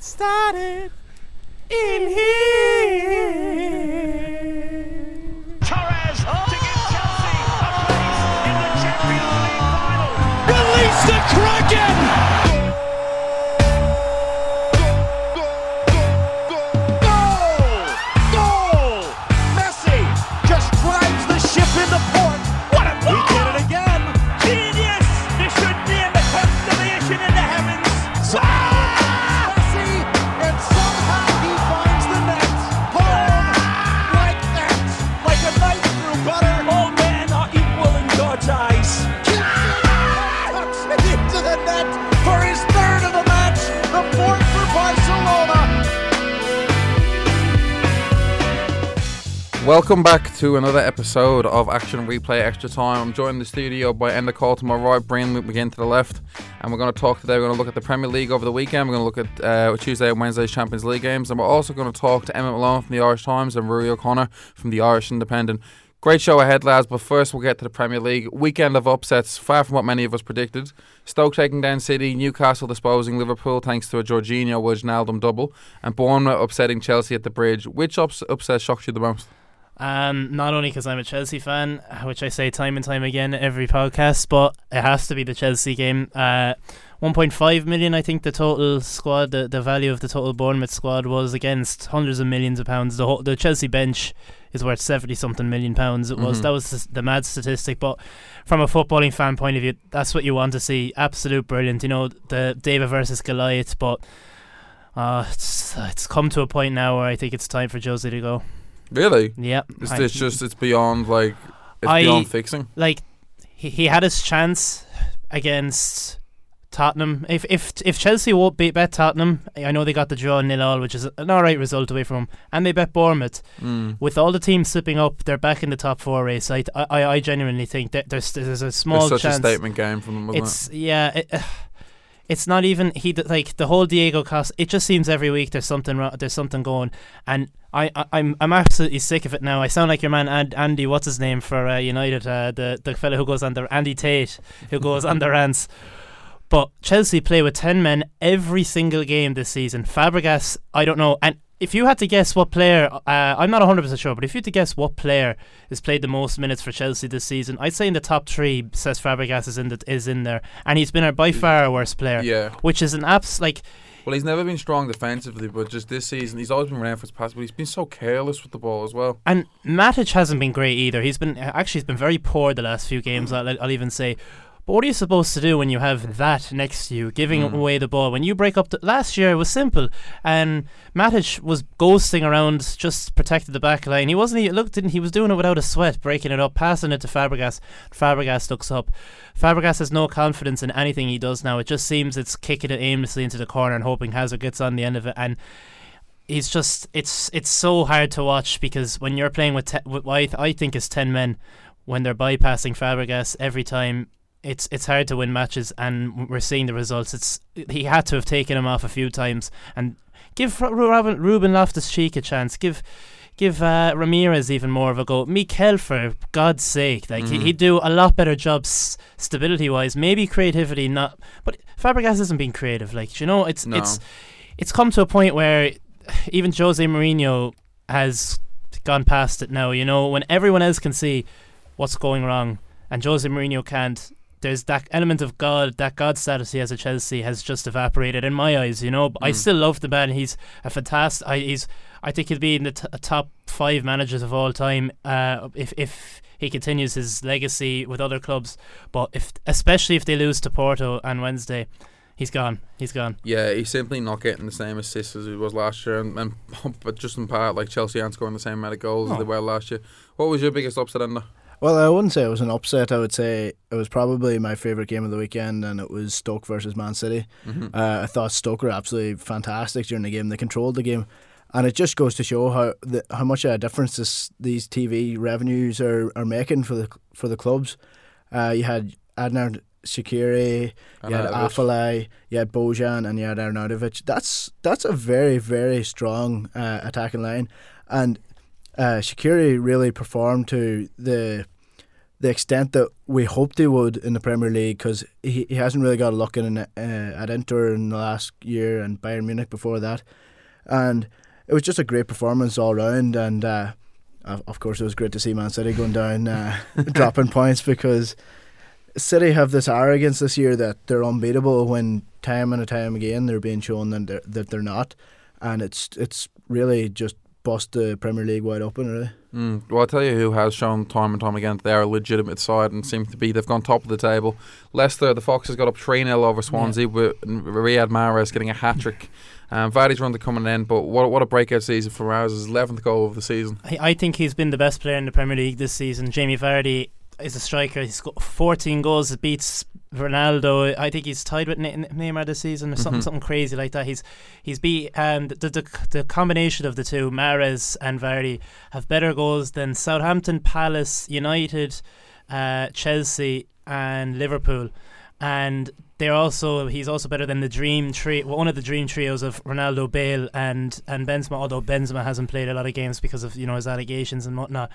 started in here. Welcome back to another episode of Action Replay Extra Time. I'm joined in the studio by Enda Call to my right, Brian McGinn to the left, and we're going to talk today. We're going to look at the Premier League over the weekend. We're going to look at uh, Tuesday and Wednesday's Champions League games, and we're also going to talk to Emmet Malone from the Irish Times and Ruaidhri O'Connor from the Irish Independent. Great show ahead, lads, but first we'll get to the Premier League. Weekend of upsets, far from what many of us predicted. Stoke taking down City, Newcastle disposing Liverpool thanks to a Georginio Wijnaldum double, and Bournemouth upsetting Chelsea at the bridge. Which ups- upset shocked you the most? Um, not only because I'm a Chelsea fan, which I say time and time again every podcast, but it has to be the Chelsea game. Uh, 1.5 million, I think the total squad, the, the value of the total Bournemouth squad was against hundreds of millions of pounds. The whole, the Chelsea bench is worth 70 something million pounds. It was Mhm. that was the, the mad statistic, but from a footballing fan point of view, that's what you want to see. Absolute brilliant, you know, the David versus Goliath, but. Uh, it's, it's come to a point now where I think it's time for Josie to go. Really? Yep. It's, I- it's just it's beyond like it's I- beyond fixing. like he, he had his chance against Tottenham. If if if Chelsea won't beat bet Tottenham, I know they got the draw nil all, which is an all right result away from them, and they bet Bournemouth. Mm. With all the teams slipping up, they're back in the top four race. I I, I genuinely think that there's there's a small It's such chance. a statement game from them, It's yeah. It, uh, it's not even he d- like the whole Diego Costa. It just seems every week there's something wrong, there's something going, and I, I I'm I'm absolutely sick of it now. I sound like your man and Andy. What's his name for uh, United? Uh, the the fellow who goes under Andy Tate, who goes under rants. But Chelsea play with ten men every single game this season. Fabregas, I don't know. And if you had to guess what player, uh, I'm not 100 percent sure, but if you had to guess what player has played the most minutes for Chelsea this season, I'd say in the top three, says Fabregas is in the, is in there, and he's been our by far our worst player. Yeah. which is an abs like Well, he's never been strong defensively, but just this season, he's always been around for his pass. But he's been so careless with the ball as well. And Matic hasn't been great either. He's been actually he's been very poor the last few games. I'll, I'll even say. But what are you supposed to do when you have that next to you, giving Mm. away the ball? When you break up the last year, it was simple, and Matic was ghosting around, just protected the back line. He wasn't. He looked. Didn't he was doing it without a sweat, breaking it up, passing it to Fabregas. Fabregas looks up. Fabregas has no confidence in anything he does now. It just seems it's kicking it aimlessly into the corner and hoping Hazard gets on the end of it. And he's just it's it's so hard to watch because when you're playing with, te- with what I, th- I think is ten men, when they're bypassing Fabregas every time, it's it's hard to win matches, and we're seeing the results. It's he had to have taken him off a few times, and give Ru- Ruben, Ruben Loftus Cheek a chance. Give. Give uh, Ramires even more of a go. Mikel, for God's sake, like he, Mhm. he'd do a lot better job s- stability-wise. Maybe creativity, not. But Fabregas isn't being creative. Like you know, it's No. it's it's come to a point where even Jose Mourinho has gone past it now. You know, when everyone else can see what's going wrong and Jose Mourinho can't, there's that element of God, that God status he has at Chelsea has just evaporated in my eyes. You know, but I Mm. still love the man. He's a fantastic. I, he's. I think he'll be in the t- top five managers of all time. Uh, if if he continues his legacy with other clubs, but if especially if they lose to Porto on Wednesday, he's gone. He's gone. Yeah, he's simply not getting the same assists as he was last year, and, and but just in part, like Chelsea aren't scoring the same amount of goals as they were last year. What was your biggest upset there? Well, I wouldn't say it was an upset. I would say it was probably my favourite game of the weekend, and it was Stoke versus Man City. Mm-hmm. Uh, I thought Stoke were absolutely fantastic during the game. They controlled the game, and it just goes to show how the, how much of a difference this, these TV revenues are, are making for the for the clubs. Uh, you had Adnan Shaqiri, you had Afellay, you had Bojan, and you had Arnautovic. That's that's a very very strong uh, attacking line, and uh, Shaqiri really performed to the the extent that we hoped he would in the Premier League because he, he hasn't really got a look in uh, at Inter in the last year and Bayern Munich before that, and it was just a great performance all round. And uh, of course, it was great to see Man City going down, uh, dropping points because City have this arrogance this year that they're unbeatable when time and time again they're being shown that they're, that they're not, and it's it's really just bust the Premier League wide open really. Mm. Well, I'll tell you who has shown time and time again that they're a legitimate side and seem to be. They've gone top of the table. Leicester, the Foxes got up 3 0 over Swansea with Riyad Mahrez getting a hat trick. Um, Vardy's run to coming in, but what what a breakout season for Mahrez. His 11th goal of the season. I, I think he's been the best player in the Premier League this season. Jamie Vardy is a striker. He's got 14 goals. It beats Ronaldo. I think he's tied with Neymar this season or something Mhm. something crazy like that. He's he's beat um the, the the combination of the two Mahrez and Vardy have better goals than Southampton, Palace, United, uh, Chelsea, and Liverpool, and they're also he's also better than the dream trio one of the dream trios of Ronaldo, Bale, and and Benzema. Although Benzema hasn't played a lot of games because of you know his allegations and whatnot,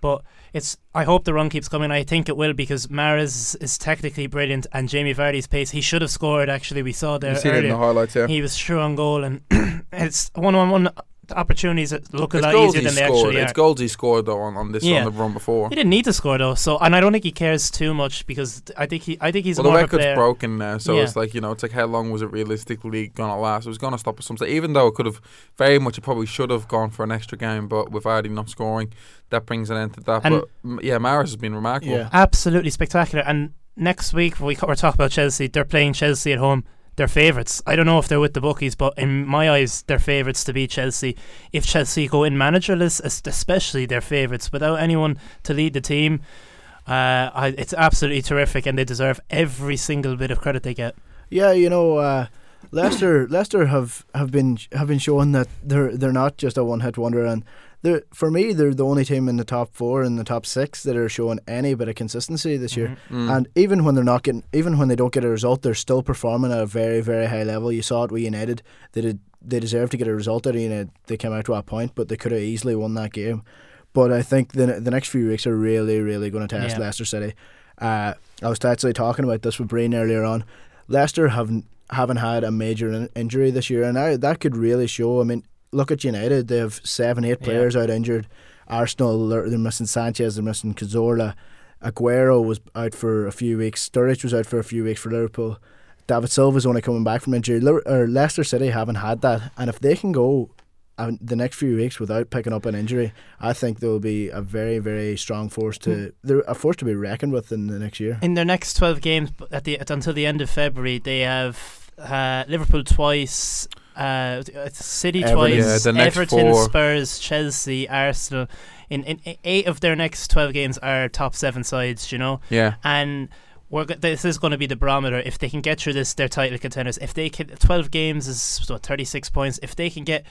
but it's I hope the run keeps coming. I think it will because Mahrez is technically brilliant and Jamie Vardy's pace. He should have scored. Actually, we saw there You see it in the highlights, yeah. He was true on goal, and it's one on one opportunities that look a It's lot goals easier he than they scored. actually It's goals he scored though on, on this Yeah. on the run before. He didn't need to score though, so and I don't think he cares too much because I think he I think he's well, the more of record's player. broken now, so Yeah. it's like you know, it's like how long was it realistically going to last? It was going to stop at some stage, even though it could have very much, it probably should have gone for an extra game, but with Vardy not scoring, that brings an end to that. And- but yeah, Mahrez has been remarkable. Yeah. Absolutely spectacular. And next week we co- we're talking about Chelsea. They're playing Chelsea at home. They're favourites. I don't know if they're with the bookies, but in my eyes, they're favourites to beat Chelsea. If Chelsea go in managerless, especially they're favourites without anyone to lead the team. Uh, I, it's absolutely terrific, and they deserve every single bit of credit they get. Yeah, you know, uh, Leicester Leicester have, have been have been showing that they're they're not just a one hit wonder, and they're for me they're the only team in the top four and the top six that are showing any bit of consistency this year. Mm. And even when they're not getting, even when they don't get a result, they're still performing at a very very high level. You saw it with United; they did they deserved to get a result of United. They came out to a point, but they could have easily won that game. But I think the the next few weeks are really really going to test Yeah. Leicester City. Uh, I was actually talking about this with Breen earlier on. Leicester haven't haven't had a major in- injury this year, and I, that could really show. I mean, look at United; they have seven, eight Yeah. players out injured. Arsenal, they're, they're missing Sanchez, they're missing Cazorla. Aguero was out for a few weeks. Sturridge was out for a few weeks for Liverpool. David Silva's only coming back from injury. Liver- or Leicester City haven't had that, and if they can go um, the next few weeks without picking up an injury, I think they'll be a very, very strong force to. They're a force to be reckoned with in the next year. In their next twelve games, at the at, until the end of February, they have uh, Liverpool twice, uh, City Everton. twice, Yeah, the next Everton, four. Spurs, Chelsea, Arsenal. In, in in eight of their next twelve games are top seven sides. You know, yeah. and we're go- this is going to be the barometer. If they can get through this, they're title contenders. If they can, twelve games is what thirty six points. If they can get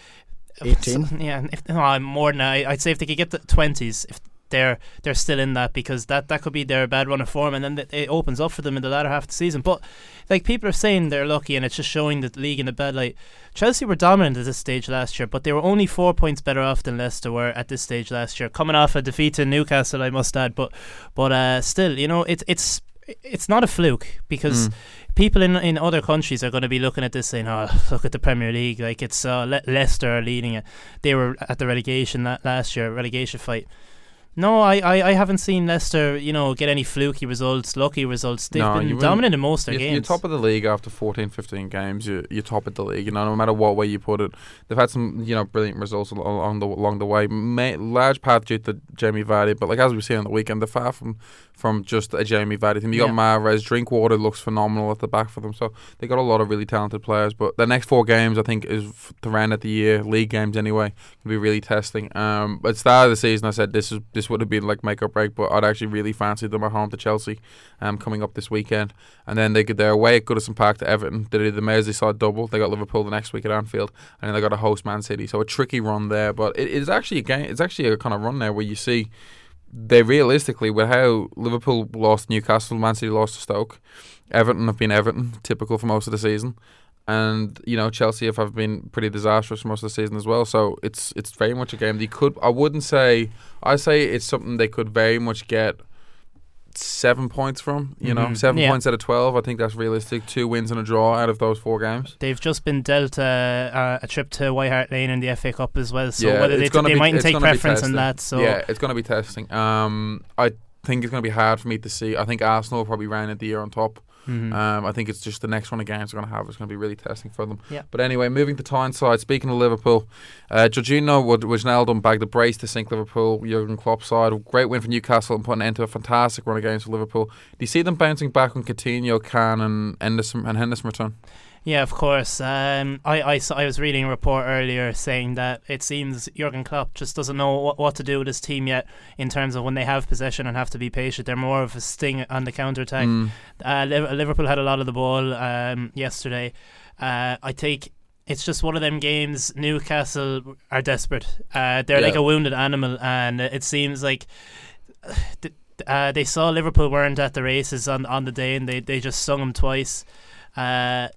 18? yeah, if no, more than that. I- I'd say if they could get the twenties, if they're they're still in that because that that could be their bad run of form, and then th- it opens up for them in the latter half of the season. But like people are saying, they're lucky, and it's just showing the league in a bad light. Chelsea were dominant at this stage last year, but they were only four points better off than Leicester were at this stage last year, coming off a defeat to Newcastle, I must add. But but uh, still, you know, it's it's it's not a fluke because Mm. people in in other countries are going to be looking at this saying, "Oh, look at the Premier League! Like it's uh, Le- Leicester are leading it. They were at the relegation la- last year, relegation fight." No, I, I, I haven't seen Leicester, you know, get any fluky results, lucky results. They've No, been dominant in most of their You're, games. you're top of the league after 14, 15 games. You're, you're top of the league. You know, no matter what way you put it, they've had some you know brilliant results along the along the way. May, large part due to Jamie Vardy, but like as we see on the weekend, they're far from from just a Jamie Vardy team. You got Yeah. Mahrez, Drinkwater looks phenomenal at the back for them. So they got a lot of really talented players. But the next four games, I think, is the round at the year league games anyway. Can be really testing. Um, at the start of the season, I said this is this would have been like make or break, but I'd actually really fancied them at home to Chelsea, um, coming up this weekend. And then they get their away at Goodison Park to Everton. They did the Merseyside double. They got Liverpool the next week at Anfield, and then they got a host Man City. So a tricky run there, but it is actually a game. It's actually a kind of run there where you see they realistically with how Liverpool lost Newcastle, Man City lost to Stoke, Everton have been Everton, typical for most of the season. And you know Chelsea have, have been pretty disastrous for most of the season as well. So it's it's very much a game they could. I wouldn't say. I say it's something they could very much get seven points from. You know, Mhm. seven Yeah. points out of twelve. I think that's realistic. Two wins and a draw out of those four games. They've just been dealt uh, uh, a trip to White Hart Lane in the FA Cup as well. So Yeah, whether they, gonna they be- mightn't take gonna be preference in that. So yeah, it's going to be testing. Um, I think it's going to be hard for me to see. I think Arsenal will probably round the year on top. Mhm. Um, I think it's just the next run of games they're going to have is going to be really testing for them. Yeah. But anyway, moving to Tyneside. Speaking of Liverpool, uh, Georginio would Wijnaldum bagged the brace to sink Liverpool. Jurgen Klopp side, great win for Newcastle and putting an end to a fantastic run of games for Liverpool. Do you see them bouncing back on Coutinho, Can, and Henderson and Henderson return? Yeah, of course. Um, I, I, I was reading a report earlier saying that it seems Jurgen Klopp just doesn't know what, what to do with his team yet in terms of when they have possession and have to be patient. They're more of a sting on the counter attack. Mm. Uh, Liverpool had a lot of the ball um, yesterday. Uh, I think it's just one of them games. Newcastle are desperate. Uh, they're Yeah. like a wounded animal, and it seems like. th- Uh, they saw Liverpool weren't at the races on on the day, and they, they just sung them twice. Uh,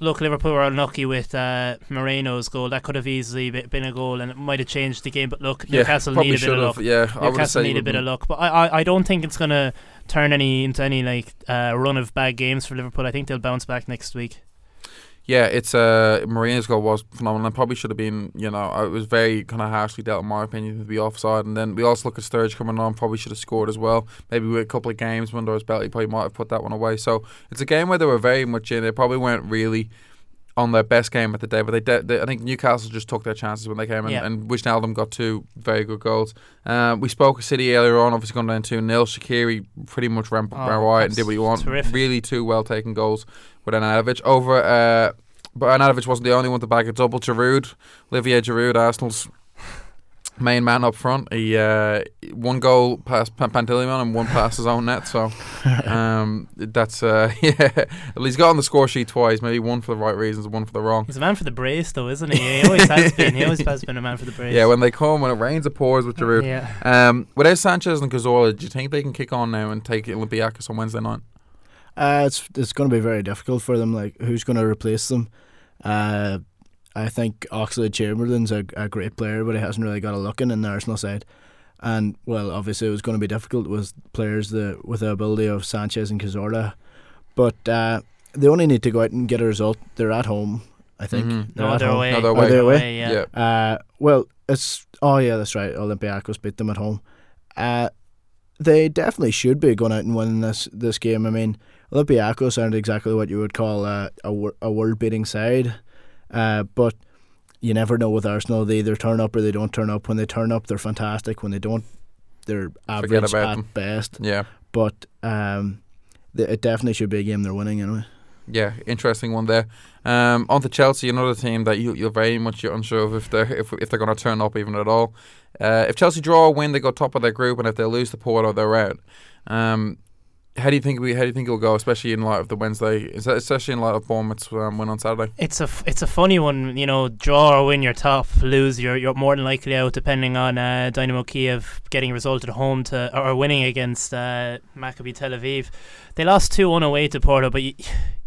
look, Liverpool were unlucky with uh, Moreno's goal. That could have easily be- been a goal, and it might have changed the game. But look, Yeah, Newcastle need a bit of luck. have. Yeah, Newcastle need a bit of luck, but I, I, I don't think it's gonna turn any into any like uh, run of bad games for Liverpool. I think they'll bounce back next week. Yeah, it's uh Moreno's goal was phenomenal. and probably should have been, you know, it was very kind of harshly dealt in my opinion to be offside. And then we also look at Sturridge coming on, probably should have scored as well. Maybe with a couple of games under his belt, he probably might have put that one away. So it's a game where they were very much in. They probably weren't really on their best game at the day, but they, de- they I think Newcastle just took their chances when they came in, Yeah. and Wijnaldum got two very good goals. Um, we spoke of City earlier on, obviously going down two 0 Shaqiri pretty much ran, Oh, ran right and did what he wanted. terrific. Really, two well taken goals with Arnautovic over. Uh, but Arnautovic wasn't the only one to bag a double. Giroud, Olivier Giroud, Arsenal's main man up front. He uh, one goal past Pan- Pantilimon and one past his own net. So um, that's uh, yeah. Well, he's got on the score sheet twice. Maybe one for the right reasons, one for the wrong. He's a man for the brace, though, isn't he? He always has been. He always has been a man for the brace. Yeah, when they come, when it rains, it pours with Giroud. Yeah. Um, without Sanchez and Cazorla, do you think they can kick on now and take Olympiacos on Wednesday night? Uh, it's it's going to be very difficult for them. Like, who's going to replace them? Uh, I think Oxlade Chamberlain's a, a great player, but he hasn't really got a look in in the Arsenal side. And well, obviously, it was going to be difficult with players the with the ability of Sanchez and Cazorla, but uh, they only need to go out and get a result. They're at home, I think. Mhm. They're No, at they're home. away. No, they're Are away. they away? Yeah. Uh, well, it's oh yeah, that's right. Olympiacos beat them at home. Uh, they definitely should be going out and winning this this game. I mean, Olympiacos aren't exactly what you would call a a, wor- a world beating side, uh, but you never know with Arsenal. They either turn up or they don't turn up. When they turn up, they're fantastic. When they don't, they're average at them. best. Yeah. But um, th- it definitely should be a game they're winning anyway. Yeah, interesting one there. Um, on to Chelsea, another team that you, you're very much unsure of if they're if, if they're going to turn up even at all. Uh, if Chelsea draw or win, they go top of their group, and if they lose to Porto, they're out. Um, how do you think we? How do you think it'll go, especially in light of the Wednesday, especially in light of Bournemouth's um, win on Saturday? It's a f- it's a funny one, you know. Draw or win, you're top. Lose, you're you're more than likely out, depending on uh, Dynamo Kiev getting a result at home to or winning against uh, Maccabi Tel Aviv. They lost two one away to Porto, but you,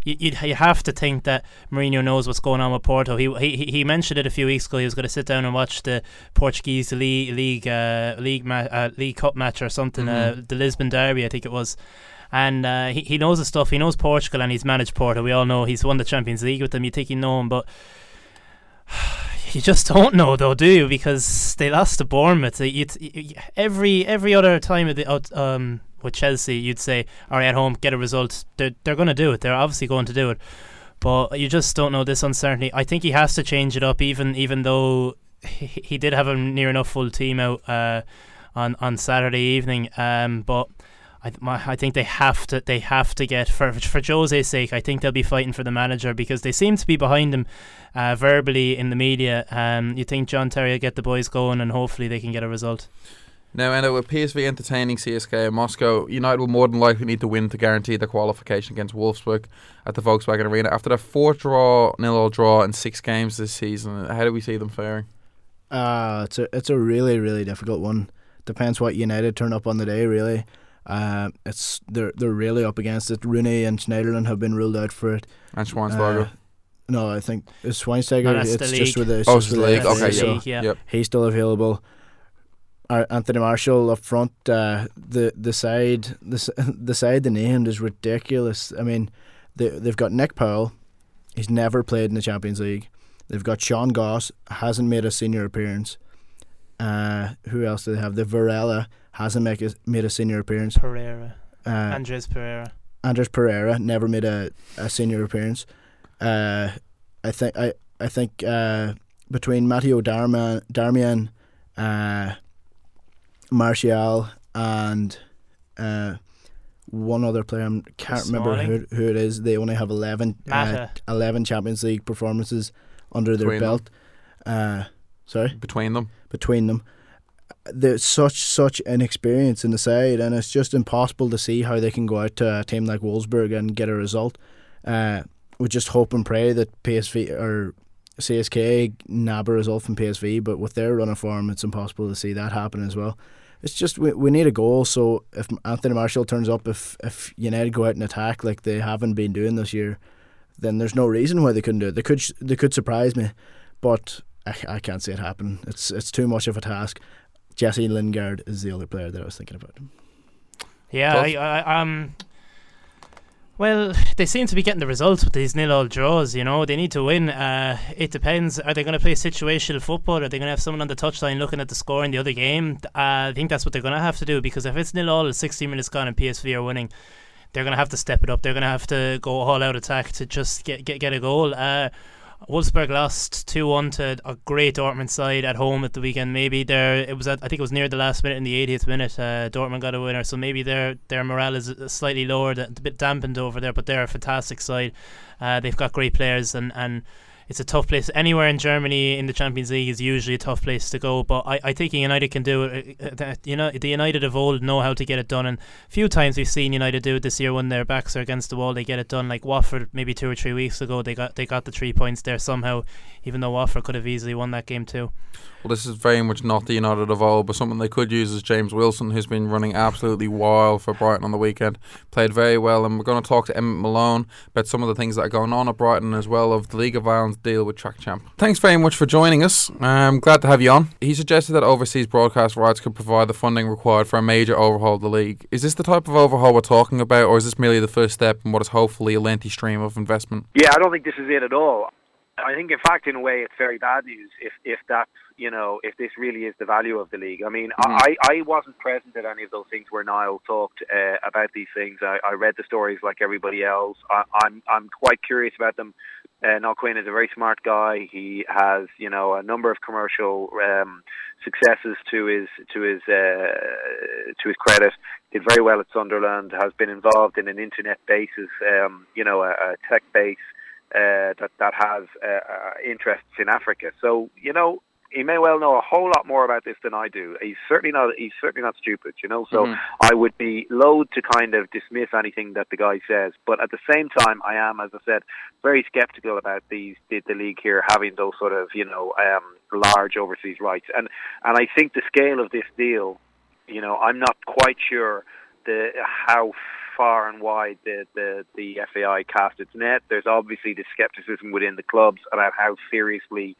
you you'd- have to think that Mourinho knows what's going on with Porto. He he he mentioned it a few weeks ago. He was going to sit down and watch the Portuguese league league uh, league ma- uh, league cup match or something, uh, the Lisbon derby, I think it was. And uh, he, he knows his stuff. He knows Portugal and he's managed Porto. We all know he's won the Champions League with them. You think you know him, but you just don't know, though, do you? Because they lost to Bournemouth. You'd- you- every every other time of the um, with Chelsea, you'd say, "All right, at home, get a result." They're they're going to do it. They're obviously going to do it, but you just don't know this uncertainty. I think he has to change it up, even even though he, he did have a near enough full team out uh, on on Saturday evening. Um, but I, my, I think they have to they have to get for for Jose's sake. I think they'll be fighting for the manager because they seem to be behind him uh, verbally in the media. Um, you think John Terry will get the boys going and hopefully they can get a result. Now, and with PSV entertaining CSK in Moscow, United will more than likely need to win to guarantee their qualification against Wolfsburg at the Volkswagen Arena after their fourth draw, nil all draw in six games this season. How do we see them faring? Uh, it's a it's a really really difficult one. Depends what United turn up on the day. Really, uh, it's they're they're really up against it. Rooney and Schneiderlin have been ruled out for it. And Schweinsteiger. Uh, no, I think it's Schweinsteiger. No, it's the just with the oh, just it's the with league. FA, Okay, That's the yeah. so yeah. Yep. he's still available. Ar- Anthony Martial up front. Uh, the the side the the side they named is ridiculous. I mean, they they've got Nick Powell. He's never played in the Champions League. They've got Sean Goss hasn't made a senior appearance. Uh, who else do they have? The Varela hasn't make a, made a senior appearance. Pereira, Uh, Andreas Pereira. Andreas Pereira never made a, a senior appearance. Uh, I think I I think uh, between Matteo Darmian, Darmian uh, Martial and uh, one other player, I can't remember who, who it is. They only have 11, uh, 11 Champions League performances under their Between them. belt. Uh, sorry, between them. between them. There's such such inexperience in the side, and it's just impossible to see how they can go out to a team like Wolfsburg and get a result. Uh, we just hope and pray that PSV or CSK nab a result from PSV, but with their run of form, it's impossible to see that happen as well. It's just we, we need a goal. So if Anthony Martial turns up, if if United go out and attack like they haven't been doing this year, then there's no reason why they couldn't do it. They could they could surprise me, but I, I can't see it happen. It's it's too much of a task. Jesse Lingard is the other player that I was thinking about. Yeah, I, I, um. Well, they seem to be getting the results with these nil-all draws. You know, they need to win. Uh, it depends. Are they going to play situational football? Are they going to have someone on the touchline looking at the score in the other game? Uh, I think that's what they're going to have to do because if it's nil-all, at 60 minutes gone, and PSV are winning, they're going to have to step it up. They're going to have to go all-out attack to just get get, get a goal. Uh, Wolfsburg lost two one to a great Dortmund side at home at the weekend. Maybe there it was at, I think it was near the last minute in the 80th minute. Uh, Dortmund got a winner, so maybe their their morale is slightly lower, a bit dampened over there. But they're a fantastic side. Uh, they've got great players and and. It's a tough place. Anywhere in Germany in the Champions League is usually a tough place to go. But I, I think United can do it. Uh, uh, You know, the United of old know how to get it done. And a few times we've seen United do it this year when their backs are against the wall. They get it done. Like Watford, maybe two or three weeks ago, they got they got the three points there somehow. Even though Watford could have easily won that game too. Well, this is very much not the United of old, but something they could use is James Wilson, who's been running absolutely wild for Brighton on the weekend. Played very well, and we're going to talk to Emmet Malone about some of the things that are going on at Brighton as well of the League of Ireland's deal with Trackchamp. Thanks very much for joining us. I'm glad to have you on. He suggested that overseas broadcast rights could provide the funding required for a major overhaul of the league. Is this the type of overhaul we're talking about, or is this merely the first step in what is hopefully a lengthy stream of investment? Yeah, I don't think this is it at all. I think, in fact, in a way, it's very bad news if if that's you know if this really is the value of the league. I mean, Mm. I I wasn't present at any of those things where Niall talked uh, about these things. I, I read the stories like everybody else. I, I'm I'm quite curious about them. Uh, Niall Quinn is a very smart guy. He has you know a number of commercial um, successes to his to his uh, to his credit. Did very well at Sunderland. Has been involved in an internet basis, um, you know, a, a tech base uh, that that has uh, uh, interests in Africa. So you know, he may well know a whole lot more about this than I do. He's certainly not. He's certainly not stupid. You know, so Mhm. I would be loath to kind of dismiss anything that the guy says. But at the same time, I am, as I said, very skeptical about these the, the league here having those sort of you know um, large overseas rights. And and I think the scale of this deal, you know, I'm not quite sure the how far and wide the, the, the FAI cast its net. There's obviously the skepticism within the clubs about how seriously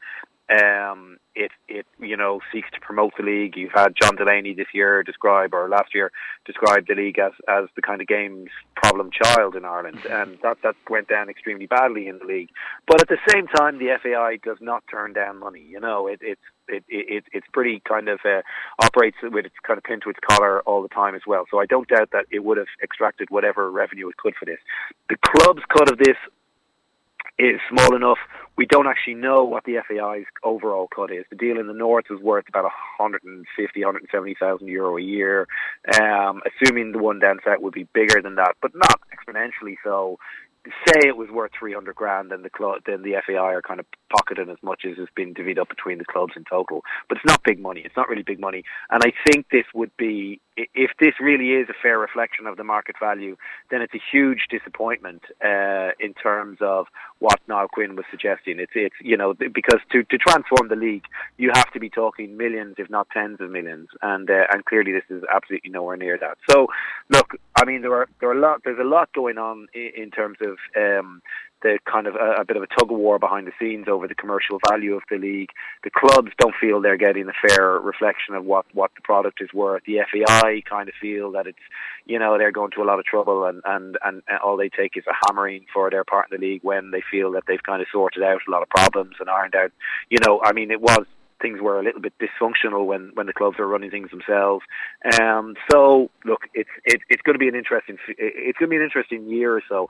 um, it it you know seeks to promote the league. You've had John Delaney this year describe or last year describe the league as as the kind of game's problem child in Ireland, and that that went down extremely badly in the league. But at the same time, the FAI does not turn down money. You know, it it's it, it it's pretty kind of uh, operates with its kind of pinned to its collar all the time as well. So I don't doubt that it would have extracted whatever revenue it could for this. The club's cut of this is small enough. We don't actually know what the FAI's overall cut is. The deal in the north is worth about 150, 170,000 euro a year. Um, assuming the one down south would be bigger than that, but not exponentially so. Say it was worth 300 grand, then the club, then the FAI are kind of pocketing as much as has been divvied up between the clubs in total. But it's not big money. It's not really big money. And I think this would be, if this really is a fair reflection of the market value, then it's a huge disappointment uh, in terms of what Niall Quinn was suggesting. It's it's you know because to to transform the league, you have to be talking millions, if not tens of millions, and uh, and clearly this is absolutely nowhere near that. So look, I mean there are there are a lot there's a lot going on in, in terms of um, the kind of a, a bit of a tug of war behind the scenes over the commercial value of the league. The clubs don't feel they're getting a fair reflection of what what the product is worth. The FAI kind of feel that it's you know they're going to a lot of trouble and and and all they take is a hammering for their part in the league when they feel that they've kind of sorted out a lot of problems and ironed out. You know, I mean, it was things were a little bit dysfunctional when when the clubs were running things themselves. Um, so look, it's it, it's going to be an interesting it's going to be an interesting year or so.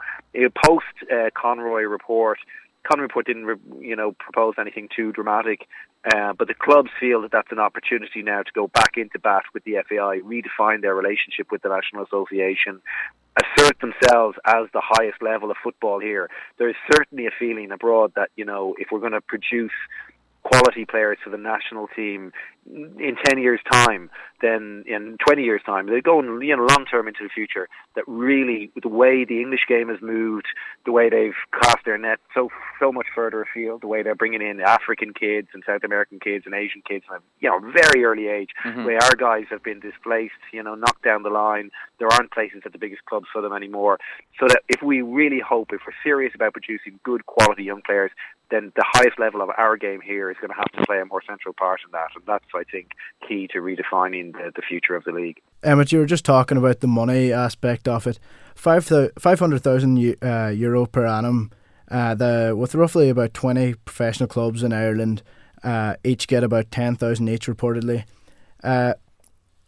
Post uh, Conroy report. Conroy report didn't, you know, propose anything too dramatic, uh, but the clubs feel that that's an opportunity now to go back into bat with the FAI, redefine their relationship with the National Association, assert themselves as the highest level of football here. There is certainly a feeling abroad that you know if we're going to produce quality players for the national team in 10 years time then in 20 years time they're going you know long term into the future that really the way the english game has moved the way they've cast their net so so much further afield the way they're bringing in african kids and south american kids and asian kids from you know very early age mm-hmm. the way our guys have been displaced you know knocked down the line there aren't places at the biggest clubs for them anymore so that if we really hope if we're serious about producing good quality young players then the highest level of our game here is going to have to play a more central part in that, and that's I think key to redefining the, the future of the league. Emmet, you were just talking about the money aspect of it. Five five hundred thousand uh, euro per annum. Uh, the with roughly about twenty professional clubs in Ireland, uh, each get about ten thousand each reportedly. Uh,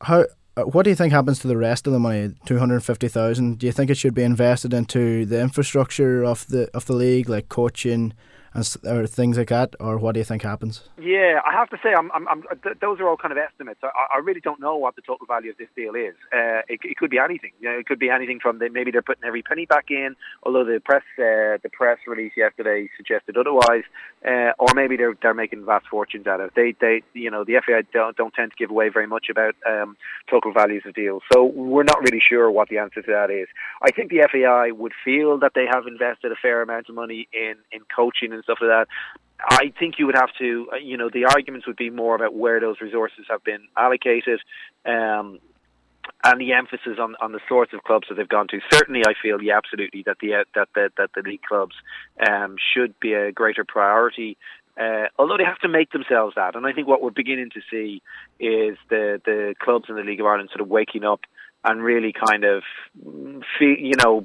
how uh, what do you think happens to the rest of the money? Two hundred fifty thousand. Do you think it should be invested into the infrastructure of the of the league, like coaching, or things like that, or what do you think happens? Yeah, I have to say, I'm, I'm, I'm th- those are all kind of estimates. I, I, really don't know what the total value of this deal is. Uh, it, it, could be anything. You know, it could be anything from the, maybe they're putting every penny back in, although the press uh, the press release yesterday suggested otherwise, uh, or maybe they're they're making vast fortunes out of it. They they you know the FAI don't, don't tend to give away very much about um, total values of deals, so we're not really sure what the answer to that is. I think the FAI would feel that they have invested a fair amount of money in in coaching and stuff like that. I think you would have to, uh, you know, the arguments would be more about where those resources have been allocated, um, and the emphasis on, on the sorts of clubs that they've gone to. Certainly, I feel yeah, absolutely that the uh, that the that the league clubs um, should be a greater priority. Uh, although they have to make themselves that, and I think what we're beginning to see is the the clubs in the League of Ireland sort of waking up and really kind of, feel, you know,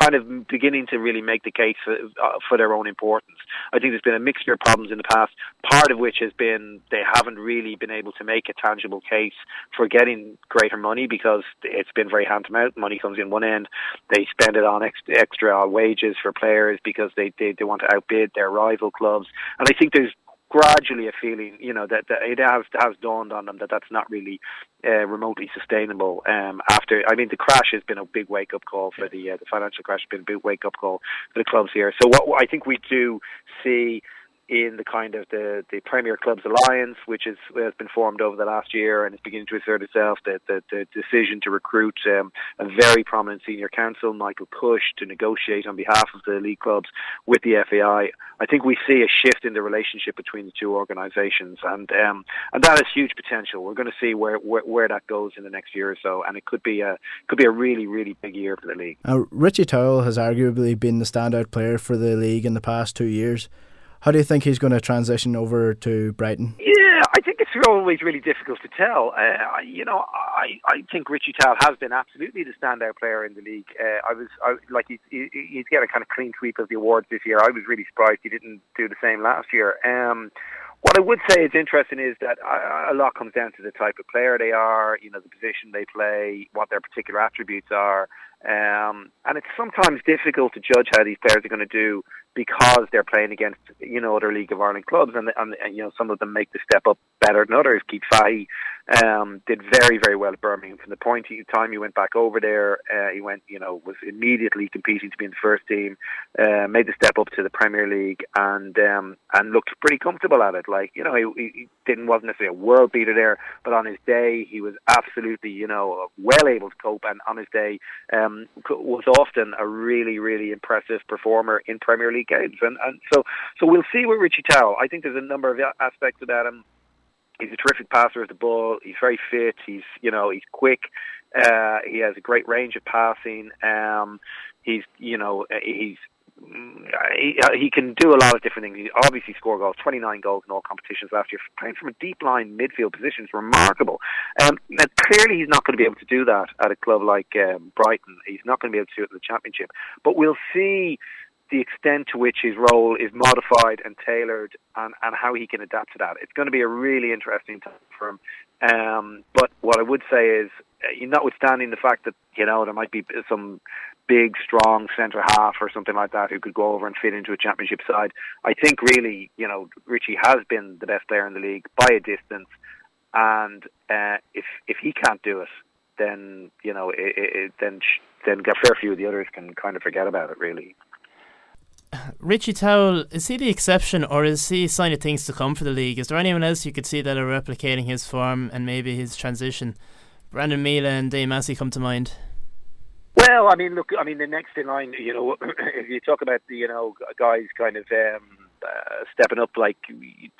kind of beginning to really make the case for, uh, for their own importance. I think there's been a mixture of problems in the past, part of which has been they haven't really been able to make a tangible case for getting greater money because it's been very hand to mouth. Money comes in one end, they spend it on ex- extra wages for players because they, they, they want to outbid their rival clubs. And I think there's gradually a feeling, you know, that, that it has has dawned on them that that's not really uh, remotely sustainable. Um, after, I mean, the crash has been a big wake up call for the uh, the financial crash has been a big wake up call for the clubs here. So what I think we do see in the kind of the, the Premier Clubs Alliance, which is, has been formed over the last year and is beginning to assert itself. The, the, the decision to recruit um, a very prominent senior counsel, Michael Cush, to negotiate on behalf of the league clubs with the FAI. I think we see a shift in the relationship between the two organisations, and um, and that has huge potential. We're going to see where, where, where that goes in the next year or so, and it could be a could be a really really big year for the league. Now, Richie Towell has arguably been the standout player for the league in the past two years. How do you think he's going to transition over to Brighton? Yeah, I think it's always really difficult to tell. Uh, you know, I, I think Richie Towell has been absolutely the standout player in the league. Uh, I was I, like he's, he's got a kind of clean sweep of the awards this year. I was really surprised he didn't do the same last year. Um, what I would say is interesting is that a lot comes down to the type of player they are, you know, the position they play, what their particular attributes are. Um, and it's sometimes difficult to judge how these players are going to do because they're playing against you know other League of Ireland clubs, and, and, and you know some of them make the step up better than others. Keith Fahey um, did very very well at Birmingham from the point he, time he went back over there. Uh, he went you know was immediately competing to be in the first team, uh, made the step up to the Premier League, and um, and looked pretty comfortable at it. Like you know he, he didn't wasn't necessarily a world beater there, but on his day he was absolutely you know well able to cope, and on his day. Um, was often a really, really impressive performer in Premier League games. And, and so, so we'll see with Richie Towell. I think there's a number of aspects about him. He's a terrific passer of the ball. He's very fit. He's, you know, he's quick. Uh, he has a great range of passing. Um, he's, you know, he's he, he can do a lot of different things. He obviously scored goals, 29 goals in all competitions last year. Playing from a deep line midfield position is remarkable. Um, now, clearly, he's not going to be able to do that at a club like um, Brighton. He's not going to be able to do it in the Championship. But we'll see the extent to which his role is modified and tailored and, and how he can adapt to that. It's going to be a really interesting time for him. Um, but what I would say is, uh, notwithstanding the fact that, you know, there might be some big, strong centre half or something like that who could go over and fit into a championship side. I think really, you know, Richie has been the best player in the league by a distance, and uh, if if he can't do it, then you know, it, it, then then a fair few of the others can kind of forget about it. Really. Richie Towell, is he the exception or is he a sign of things to come for the league? Is there anyone else you could see that are replicating his form and maybe his transition? Brandon Miele and Dave Massey come to mind. Well, I mean, look, I mean, the next in line, you know, if you talk about the, you know, guys kind of um, uh, stepping up, like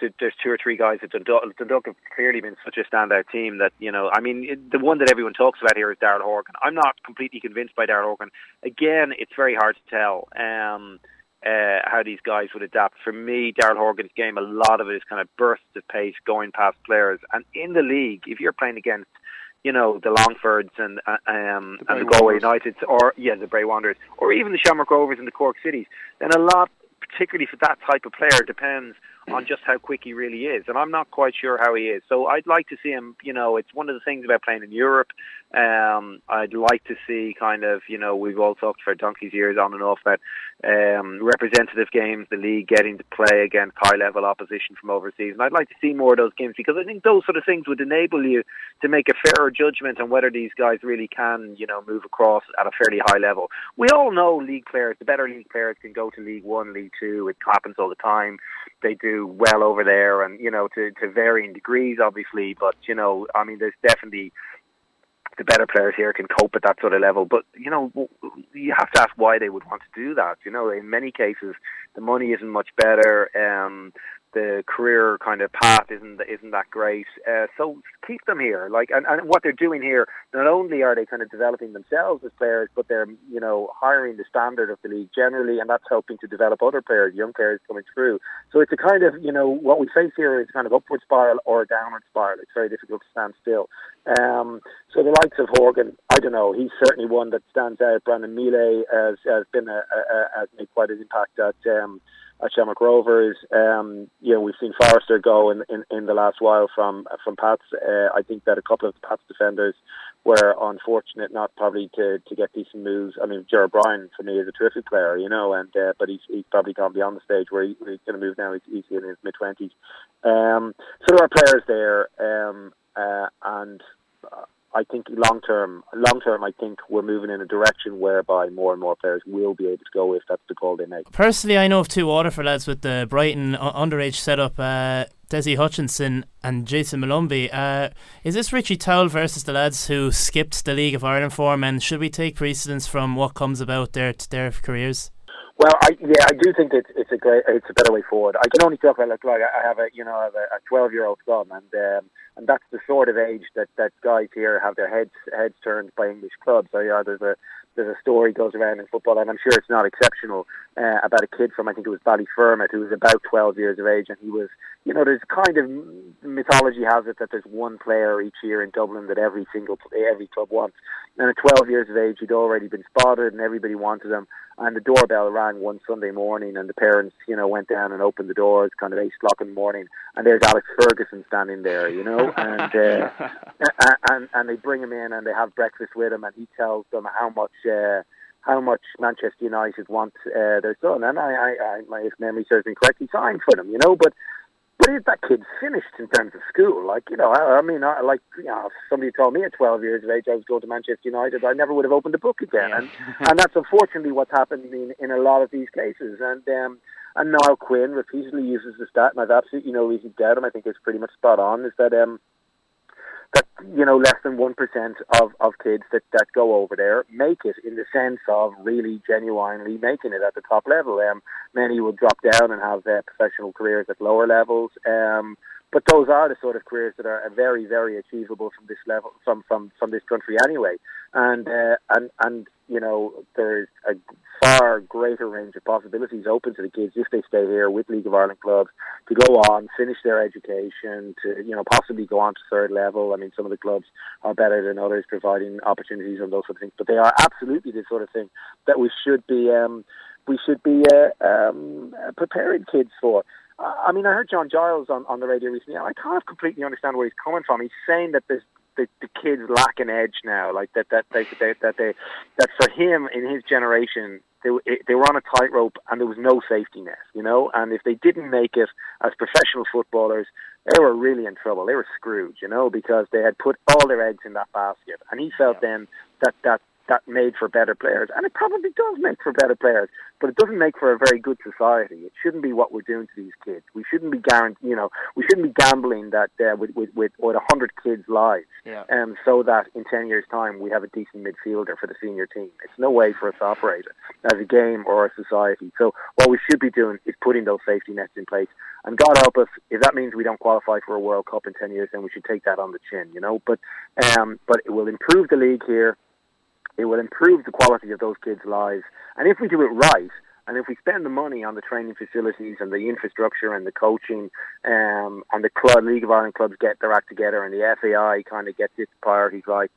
there's two or three guys at Dundalk. Dundalk have clearly been such a standout team that, you know, I mean, the one that everyone talks about here is Daryl Horgan. I'm not completely convinced by Daryl Horgan. Again, it's very hard to tell. Um, uh, how these guys would adapt. For me, Daryl Horgan's game, a lot of it is kind of bursts of pace, going past players. And in the league, if you're playing against you know the Longfords and uh, um, the and the Galway United, or yeah, the Bray Wanderers, or even the Shamrock Rovers and the Cork Cities, then a lot, particularly for that type of player, depends on just how quick he really is. And I'm not quite sure how he is. So I'd like to see him. You know, it's one of the things about playing in Europe. Um, I'd like to see kind of, you know, we've all talked for donkey's years on and off about um, representative games, the league getting to play against high level opposition from overseas. And I'd like to see more of those games because I think those sort of things would enable you to make a fairer judgment on whether these guys really can, you know, move across at a fairly high level. We all know league players, the better league players can go to League One, League Two. It happens all the time. They do well over there and, you know, to, to varying degrees, obviously. But, you know, I mean, there's definitely the better players here can cope at that sort of level. But you know, you have to ask why they would want to do that. You know, in many cases, the money isn't much better. Um, the career kind of path isn't isn't that great. Uh, so keep them here. Like, and, and what they're doing here, not only are they kind of developing themselves as players, but they're you know hiring the standard of the league generally, and that's helping to develop other players, young players coming through. So it's a kind of you know what we face here is kind of upward spiral or downward spiral. It's very difficult to stand still. Um, so the likes of Horgan, I don't know. He's certainly one that stands out. Brandon Miele has, has been a, a, a, has made quite an impact at. Um, at Shamrock Rovers. Um, you know, we've seen Forrester go in, in, in the last while from from Pats. Uh, I think that a couple of Pats defenders were unfortunate not probably to, to get decent moves. I mean, Jared Bryan for me is a terrific player, you know, and uh, but he's he's probably gone beyond the stage where, he, where he's going to move now. He's, he's in his mid twenties. Um, so there are players there, um, uh, and. Uh, I think long term, long term, I think we're moving in a direction whereby more and more players will be able to go if that's the call they make. Personally, I know of two Waterford lads with the Brighton underage setup, uh, Desi Hutchinson and Jason Molumby. Uh, is this Richie Towell versus the lads who skipped the League of Ireland form, and should we take precedence from what comes about their their careers? Well, I, yeah, I do think it's it's a great, it's a better way forward. I can only talk about like, like I have a you know I have a twelve year old son, and um, and that's the sort of age that that guys here have their heads heads turned by English clubs. So yeah, there's a there's a story goes around in football, and I'm sure it's not exceptional uh, about a kid from I think it was Ballyfermot who was about 12 years of age, and he was, you know, there's kind of mythology has it that there's one player each year in Dublin that every single every club wants, and at 12 years of age he'd already been spotted, and everybody wanted him, and the doorbell rang one Sunday morning, and the parents, you know, went down and opened the doors, kind of eight o'clock in the morning, and there's Alex Ferguson standing there, you know, and uh, and and they bring him in and they have breakfast with him, and he tells them how much uh, how much Manchester United want uh, their son, and I, I, I, my if memory serves me correctly, signed for them, you know. But but is that kid finished in terms of school? Like you know, I, I mean, I, like you know, if somebody told me at 12 years of age I was going to Manchester United, I never would have opened a book again, and and that's unfortunately what's happened in in a lot of these cases, and. um and Niall Quinn repeatedly uses the stat, and I've absolutely no reason to doubt him. I think it's pretty much spot on. Is that um, that you know less than one percent of of kids that that go over there make it in the sense of really genuinely making it at the top level. Um, many will drop down and have uh, professional careers at lower levels. Um, but those are the sort of careers that are very, very achievable from this level, from from from this country anyway. And uh, and and you know, there's a far greater range of possibilities open to the kids if they stay here with League of Ireland clubs to go on, finish their education, to you know possibly go on to third level. I mean, some of the clubs are better than others, providing opportunities and those sort of things. But they are absolutely the sort of thing that we should be um, we should be uh, um, preparing kids for. I mean, I heard John Giles on, on the radio recently. And I can't completely understand where he's coming from. He's saying that there's the, the kids lack an edge now, like that that they, they, that they that for him in his generation they they were on a tightrope and there was no safety net, you know. And if they didn't make it as professional footballers, they were really in trouble. They were screwed, you know, because they had put all their eggs in that basket. And he felt yeah. then that that that made for better players, and it probably does make for better players, but it doesn't make for a very good society. It shouldn't be what we're doing to these kids. We shouldn't be guaranteed, you know, we shouldn't be gambling that uh, with with with with a hundred kids' lives, yeah. um, so that in ten years' time we have a decent midfielder for the senior team. It's no way for us to operate as a game or a society. So what we should be doing is putting those safety nets in place. And God help us if that means we don't qualify for a World Cup in ten years, then we should take that on the chin, you know. But um, but it will improve the league here it will improve the quality of those kids' lives. And if we do it right, and if we spend the money on the training facilities and the infrastructure and the coaching, um, and the club, League of Ireland clubs get their act together, and the FAI kind of gets its priorities right,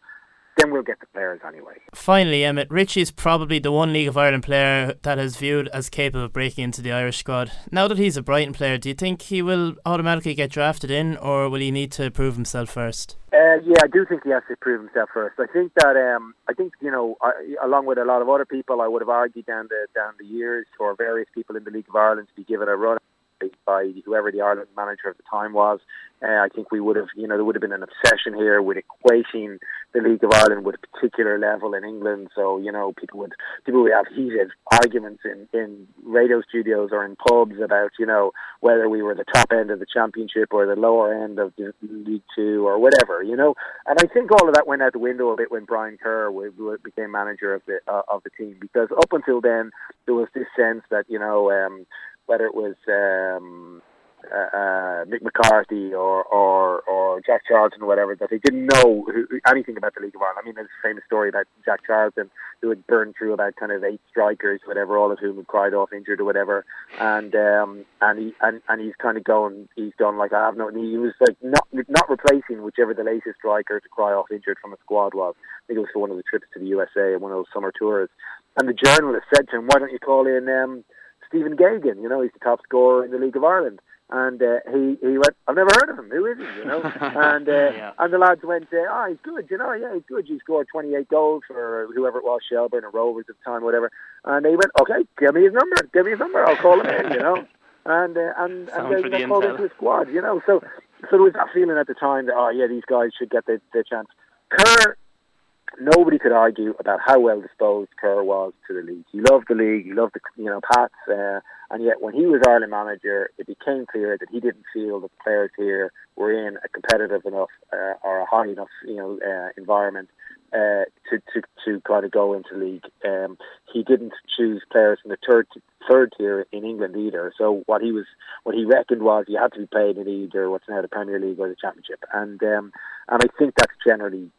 then we'll get the players anyway. Finally, Emmet, Richie's probably the one League of Ireland player that is viewed as capable of breaking into the Irish squad. Now that he's a Brighton player, do you think he will automatically get drafted in, or will he need to prove himself first? Uh, yeah, I do think he has to prove himself first. I think that um, I think you know, I, along with a lot of other people, I would have argued down the down the years for various people in the League of Ireland to be given a run by whoever the Ireland manager at the time was. Uh, I think we would have, you know, there would have been an obsession here with equating the League of Ireland with a particular level in England. So, you know, people would people would have heated arguments in in radio studios or in pubs about, you know, whether we were the top end of the championship or the lower end of the League Two or whatever, you know. And I think all of that went out the window a bit when Brian Kerr became manager of the uh, of the team because up until then there was this sense that you know. Um, whether it was um, uh, uh, Mick McCarthy or, or or Jack Charlton or whatever, that they didn't know who, anything about the League of Ireland. I mean, there's a famous story about Jack Charlton who had burned through about kind of eight strikers, whatever, all of whom had cried off injured or whatever, and um, and he and, and he's kind of going, he's gone like I have no. He was like not not replacing whichever the latest striker to cry off injured from a squad was. I think it was for one of the trips to the USA, one of those summer tours. And the journalist said to him, "Why don't you call in?" Um, Stephen Geoghegan. You know, he's the top scorer in the League of Ireland. And uh, he he went, I've never heard of him. Who is he? You know, and uh, yeah. and the lads went, uh, oh, he's good. You know, yeah, he's good. He scored 28 goals for whoever it was, Shelbourne or Rovers at the time, whatever. And they went, okay, give me his number. Give me his number. I'll call him in. You know, and uh, and and then they called into the squad. You know, so so there was that feeling at the time that oh yeah, these guys should get the the chance. Kerr nobody could argue about how well disposed Kerr was to the league. He loved the league. He loved the you know Pats, uh, and yet when he was Ireland manager, it became clear that he didn't feel that the players here were in a competitive enough uh, or a high enough you know uh, environment uh, to, to to kind of go into league. Um, he didn't choose players from the third third tier in England either. So what he was what he reckoned was you had to be played in either what's now the Premier League or the Championship, and um, and I think that's generally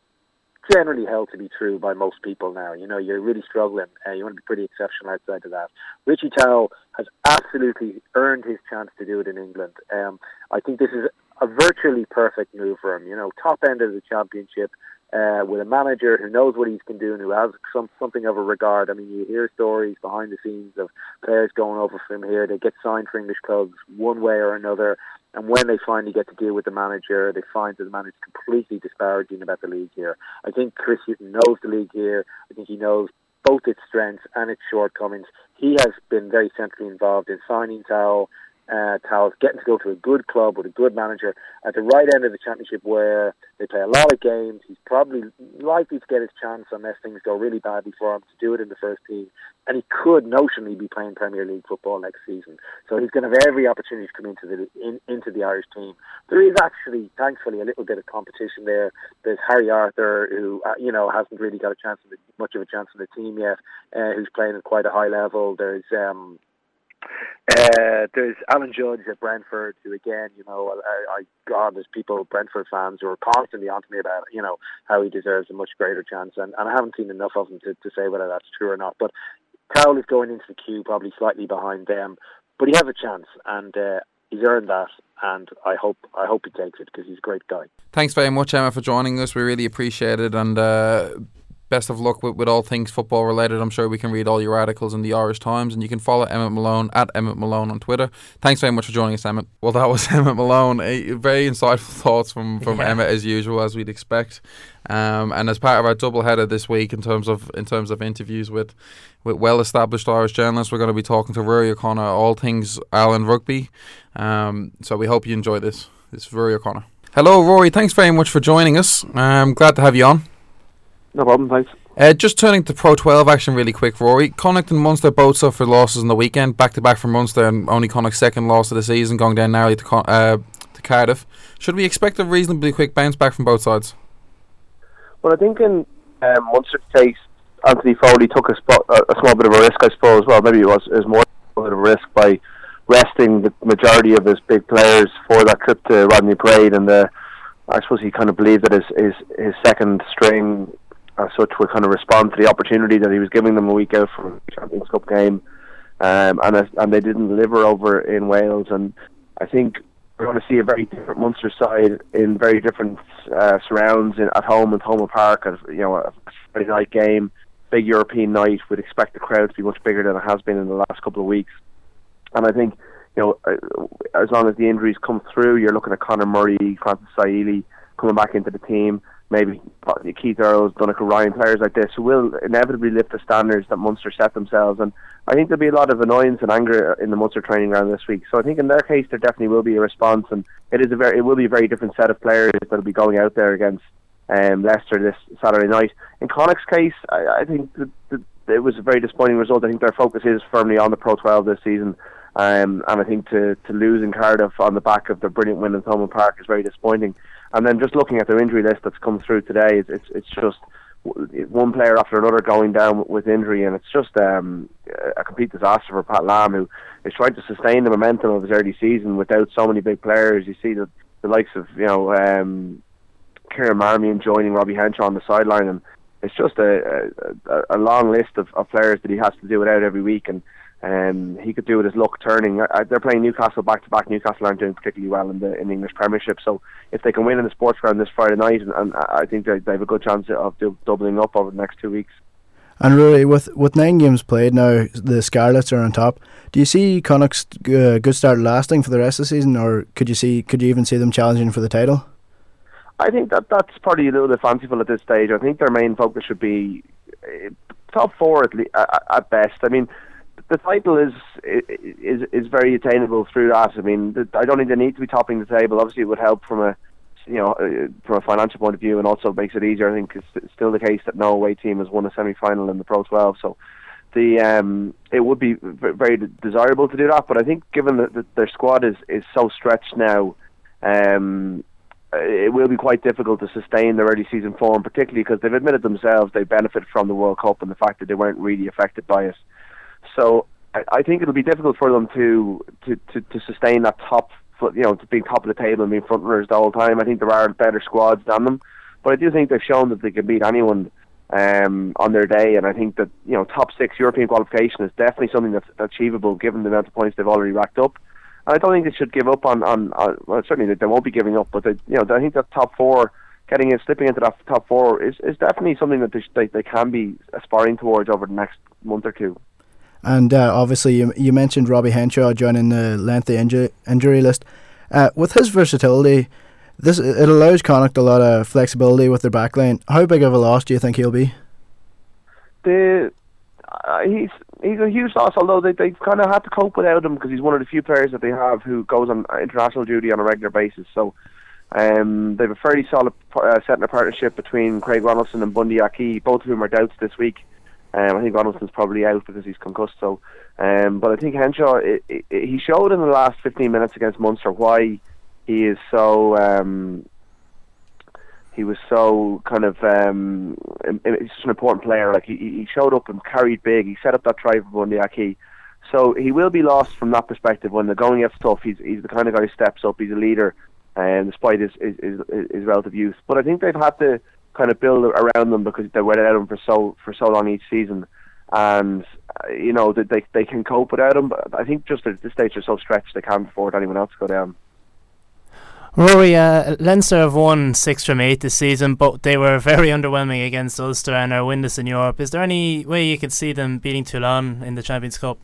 generally held to be true by most people now. You know, you're really struggling. Uh, you want to be pretty exceptional outside of that. Richie Towell has absolutely earned his chance to do it in England. Um, I think this is a virtually perfect move for him. You know, top end of the championship. Uh, with a manager who knows what he can do and who has some something of a regard. I mean, you hear stories behind the scenes of players going over from here. They get signed for English clubs one way or another, and when they finally get to deal with the manager, they find that the manager is completely disparaging about the league here. I think Chris Hughton knows the league here. I think he knows both its strengths and its shortcomings. He has been very centrally involved in signing Towell, uh, Towell's getting to go to a good club with a good manager at the right end of the championship where they play a lot of games. He's probably likely to get his chance unless things go really badly for him to do it in the first team. And he could notionally be playing Premier League football next season. So he's going to have every opportunity to come into the in, into the Irish team. There is actually, thankfully, a little bit of competition there. There's Harry Arter, who uh, you know hasn't really got a chance, much of a chance in the team yet, uh, who's playing at quite a high level. There's um, Uh, there's Alan Judge at Brentford, who again, you know, I, I God, there's people Brentford fans who are constantly on to me about, you know, how he deserves a much greater chance, and, and I haven't seen enough of him to, to say whether that's true or not. But Towell is going into the queue, probably slightly behind them, but he has a chance, and uh, he's earned that, and I hope I hope he takes it because he's a great guy. Thanks very much, Emma, for joining us. We really appreciate it, and uh, best of luck with, with all things football related. I'm sure we can read all your articles in the Irish Times, and you can follow Emmet Malone at Emmet Malone on Twitter. Thanks very much for joining us, Emmet. Well, that was Emmet Malone. A, very insightful thoughts from from Yeah. Emmet as usual, as we'd expect. Um, and as part of our double header this week, in terms of in terms of interviews with with well established Irish journalists, we're going to be talking to Ruaidhri O'Connor, all things Ireland rugby. Um, so we hope you enjoy this. This is Ruaidhri O'Connor. Hello, Ruaidhri. Thanks very much for joining us. I'm glad to have you on. No problem, thanks. Uh, just turning to Pro 12 action really quick, Ruaidhri. Connacht and Munster both suffered losses in the weekend, back to back from Munster, and only Connacht's second loss of the season, going down narrowly to, Con- uh, to Cardiff. Should we expect a reasonably quick bounce back from both sides? Well, I think in um, Munster's case, Anthony Foley took a, spot, a, a small bit of a risk, I suppose. Well, maybe it was, it was more of a risk by resting the majority of his big players for that trip to Rodney Parade, and uh, I suppose he kind of believed that his his, his second string, as such, would kind of respond to the opportunity that he was giving them a week out from the Champions Cup game, um, and as- and they didn't deliver over in Wales, and I think we're going to see a very different Munster side in very different uh, surrounds in, at home at Thomond Park. At, you know, a Friday night game, big European night. We'd expect the crowd to be much bigger than it has been in the last couple of weeks. And I think, you know, uh, as long as the injuries come through, you're looking at Conor Murray, Francis Saili coming back into the team. Maybe Keith Earls, Donnacha Ryan, players like this who will inevitably lift the standards that Munster set themselves. And I think there'll be a lot of annoyance and anger in the Munster training ground this week. So I think in their case there definitely will be a response, and it is a very it will be a very different set of players that'll be going out there against um, Leicester this Saturday night. In Connacht's case, I, I think that that it was a very disappointing result. I think their focus is firmly on the Pro 12 this season. Um, and I think to, to lose in Cardiff on the back of the brilliant win in Thomond Park is very disappointing. And then just looking at their injury list that's come through today, it's it's, it's just one player after another going down with injury, and it's just um, a complete disaster for Pat Lam, who is trying to sustain the momentum of his early season without so many big players. You see the the likes of you know um, Kieran Marmion joining Robbie Henshaw on the sideline, and it's just a, a, a long list of, of players that he has to do without every week, and um, he could do with his luck turning. Uh, they're playing Newcastle back to back. Newcastle aren't doing particularly well in the in the English Premiership, so if they can win in the sports ground this Friday night, and, and I think they, they have a good chance of do, doubling up over the next two weeks. And really, with with nine games played now, the Scarlets are on top. Do you see Connacht's uh, good start lasting for the rest of the season, or could you see could you even see them challenging for the title? I think that that's probably a little bit fanciful at this stage. I think their main focus should be uh, top four at, le- at best. I mean, the title is is is very attainable through that. I mean, I don't think they need to be topping the table. Obviously, it would help from a you know uh, from a financial point of view, and also makes it easier. I think it's still the case that no away team has won a semi final in the Pro 12, so. The um, it would be very desirable to do that, but I think given that, that their squad is, is so stretched now, um, it will be quite difficult to sustain their early season form, particularly because they've admitted themselves they benefited from the World Cup and the fact that they weren't really affected by it. So I, I think it'll be difficult for them to, to, to, to sustain that top, foot, you know, to being top of the table and being front runners the whole time. I think there are better squads than them, but I do think they've shown that they can beat anyone um, on their day, and I think that you know top six European qualification is definitely something that's achievable given the amount of points they've already racked up. And I don't think they should give up on on, on well, certainly they, won't be giving up, but they, you know I think that top four, getting in, slipping into that top four is, is definitely something that they, they they can be aspiring towards over the next month or two. And uh, obviously, you you mentioned Robbie Henshaw joining the lengthy injury injury list. Uh, with his versatility, this it allows Connacht a lot of flexibility with their backline. How big of a loss do you think he'll be? The uh, he's he's a huge loss. Although they they kind of had to cope without him because he's one of the few players that they have who goes on international duty on a regular basis. So um, they have a fairly solid uh, setting of partnership between Craig Ronaldson and Bundee Aki, both of whom are doubts this week. Um, I think Ronaldson's probably out because he's concussed. So, um, but I think Henshaw it, it, he showed in the last 15 minutes against Munster why he is so. Um, he was so kind of um, he's such an important player. Like he, he showed up and carried big. He set up that try for Bundee Aki. So he will be lost from that perspective when the going gets tough. He's he's the kind of guy who steps up. He's a leader, and despite his his, his, his relative youth. But I think they've had to kind of build around them because they without him for so for so long each season, and uh, you know that they they can cope without him. But I think just at this stage they're so stretched they can't afford anyone else to go down. Ruaidhri, uh, Leinster have won six from eight this season, but they were very underwhelming against Ulster and are winless in Europe. Is there any way you could see them beating Toulon in the Champions Cup?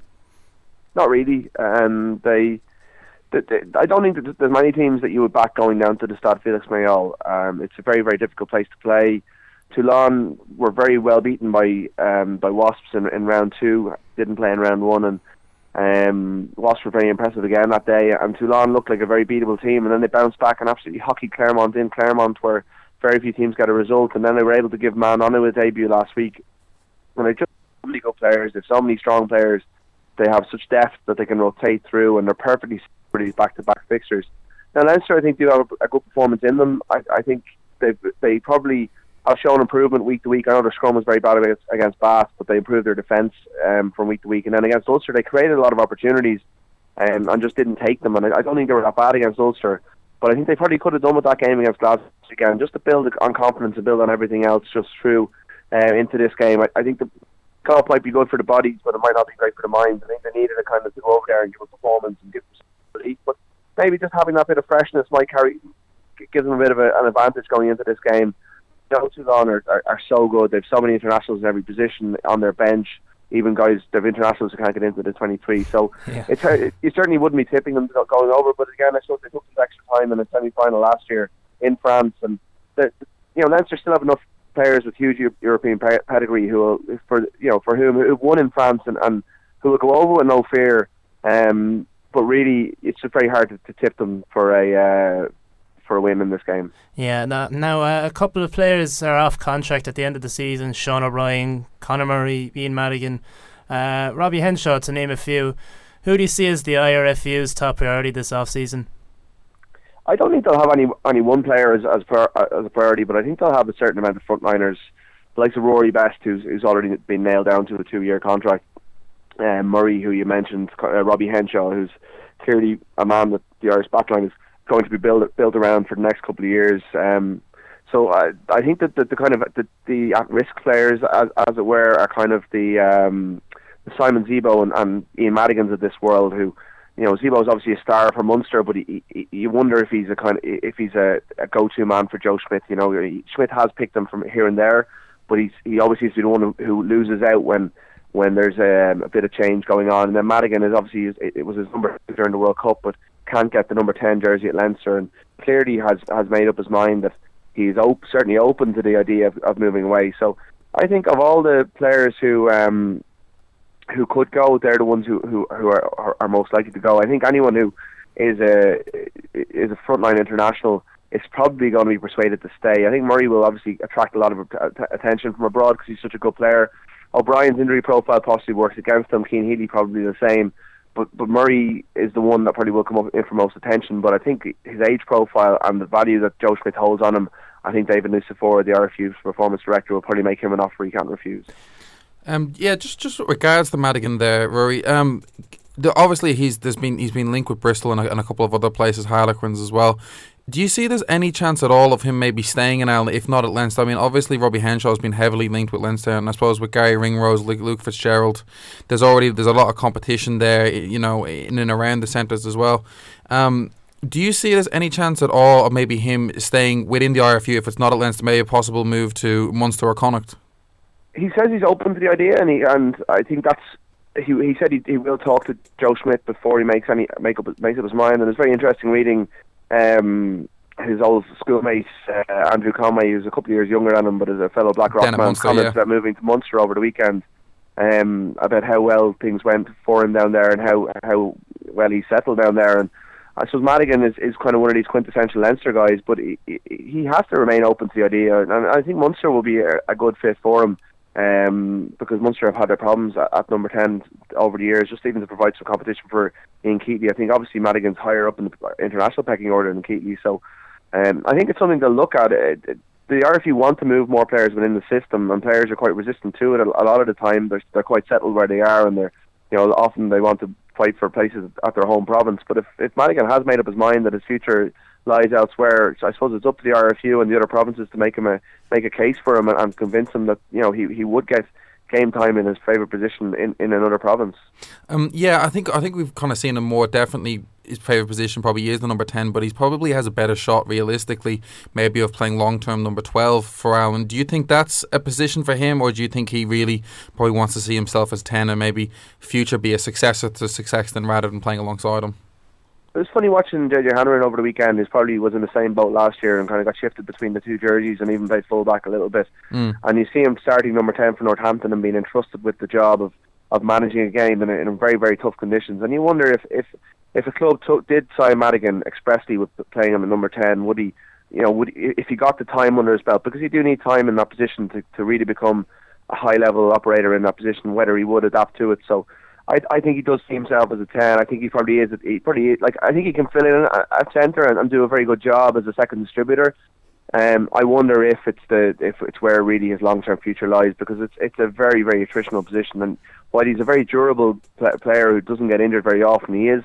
Not really. Um, they, they, they, I don't think that there's many teams that you would back going down to the Stade Felix Mayol. Um, it's a very, very difficult place to play. Toulon were very well beaten by um, by Wasps in, in round two. Didn't play in round one, and um, Wasps were very impressive again that day. And Toulon looked like a very beatable team, and then they bounced back and absolutely hockeyed Clermont in Clermont, where very few teams got a result. And then they were able to give Ma'a Nonu a debut last week. And they just so many good players. They've so many strong players. They have such depth that they can rotate through, and they're perfectly for these back-to-back fixtures. Now Leinster, I think, do have a, good performance in them. I, I think they they probably have shown improvement week to week. I know their scrum was very bad against, against Bath, but they improved their defence um, from week to week. And then against Ulster, they created a lot of opportunities um, and just didn't take them. And I, I don't think they were that bad against Ulster, but I think they probably could have done with that game against Glasgow again, just to build on confidence and build on everything else just through uh, into this game. I, I think the golf might be good for the bodies, but it might not be great for the minds. I think they needed a kind of to go over there and give a performance and give some. But maybe just having that bit of freshness might carry gives them a bit of a, an advantage going into this game. Joe Toulon are, are, are so good. They've so many internationals in every position on their bench. Even guys, they've internationals who can't get into the 23. So Yeah. it's it, you certainly wouldn't be tipping them go- going over. But again, I suppose they took this extra time in the semi-final last year in France, and the, you know Leinster still have enough players with huge European pedigree who will, for you know for whom who've won in France and, and who will go over with no fear. Um, but really, it's just very hard to, to tip them for a uh, for a win in this game. Yeah, now, now uh, a couple of players are off contract at the end of the season. Sean O'Brien, Conor Murray, Ian Madigan, uh, Robbie Henshaw, to name a few. Who do you see as the IRFU's top priority this off season? I don't think they'll have any any one player as as, per, as a priority, but I think they'll have a certain amount of frontliners, the likes of Rory Best, who's who's already been nailed down to a two year contract. Um, Murray, who you mentioned, uh, Robbie Henshaw, who's clearly a man that the Irish backline is going to be built built around for the next couple of years. Um, so I I think that the, the kind of the, the at risk players, as as it were, are kind of the um, the Simon Zebo and, and Ian Madigans of this world who you know, Zebo's obviously a star for Munster, but he, he, you wonder if he's a kind of if he's a, a go-to man for Joe Schmidt. You know, Schmidt has picked him from here and there, but he's he obviously is the one who, who loses out when when there's um, a bit of change going on. And then Madigan is obviously it, it was his number during the World Cup, but can't get the number ten jersey at Leinster, and clearly has has made up his mind that he's op- certainly open to the idea of, of moving away. So I think of all the players who. Um, who could go, they're the ones who who, who are, are are most likely to go. I think anyone who is a is a frontline international is probably going to be persuaded to stay. I think Murray will obviously attract a lot of attention from abroad because he's such a good player. O'Brien's injury profile possibly works against him. Cian Healy probably the same. But but Murray is the one that probably will come up in for most attention. But I think his age profile and the value that Joe Schmidt holds on him, I think David Nucifora, the RFU's performance director, will probably make him an offer he can't refuse. Um, yeah, just just regards to Madigan there, Ruaidhri. Um, the, obviously he's there's been he's been linked with Bristol and a, and a couple of other places, Harlequins as well. Do you see there's any chance at all of him maybe staying in Ireland, if not at Leinster? I mean, obviously Robbie Henshaw has been heavily linked with Leinster, and I suppose with Garry Ringrose, Luke, Luke Fitzgerald, there's already there's a lot of competition there, you know, in and around the centres as well. Um, do you see there's any chance at all of maybe him staying within the RFU if it's not at Leinster, maybe a possible move to Munster or Connacht? he says he's open to the idea, and he and I think that's he. He said he, he will talk to Joe Schmidt before he makes any make up makes up his mind. And it's very interesting reading um, his old schoolmate uh, Andrew Conway, who's a couple of years younger than him, but is a fellow Blackrock Down man, Munster, yeah. about moving to Munster over the weekend. Um, about how well things went for him down there and how how well he settled down there. And I suppose Madigan is, is kind of one of these quintessential Leinster guys, but he, he- he has to remain open to the idea. And I think Munster will be a, a good fit for him um, because Munster have had their problems at, at number 10 over the years, just even to provide some competition for Ian Keatley. I think obviously Madigan's higher up in the international pecking order than Keatley, so um, I think it's something to look at. It, it, the RFU want to move more players within the system, and players are quite resistant to it. A, a lot of the time, they're, they're quite settled where they are, and they're you know, often they want to fight for places at their home province. But if if Madigan has made up his mind that his future lies elsewhere, I suppose it's up to the RFU and the other provinces to make him a make a case for him and, and convince him that you know he he would get game time in his favourite position in, in another province. Um, yeah, I think I think we've kind of seen him more definitely. His favourite position probably is the number ten, but he probably has a better shot realistically, maybe of playing long term number twelve for Allen. Do you think that's a position for him, or do you think he really probably wants to see himself as ten and maybe future be a successor to success Sexton rather than playing alongside him? It was funny watching JJ Hanrahan over the weekend. He probably was in the same boat last year and kind of got shifted between the two jerseys and even played fullback a little bit. Mm. And you see him starting number 10 for Northampton and being entrusted with the job of, of managing a game in, a, in very, very tough conditions. And you wonder if, if, if a club to, did sign Madigan expressly with playing him at number 10, would he, you know, would if he got the time under his belt, because you do need time in that position to, to really become a high level operator in that position, whether he would adapt to it. So I, I think he does see himself as a ten. I think he probably is. He probably is, like I think he can fill in at centre and, and do a very good job as a second distributor. Um, I wonder if it's the if it's where really his long term future lies because it's it's a very very attritional position and while he's a very durable pl- player who doesn't get injured very often, he is.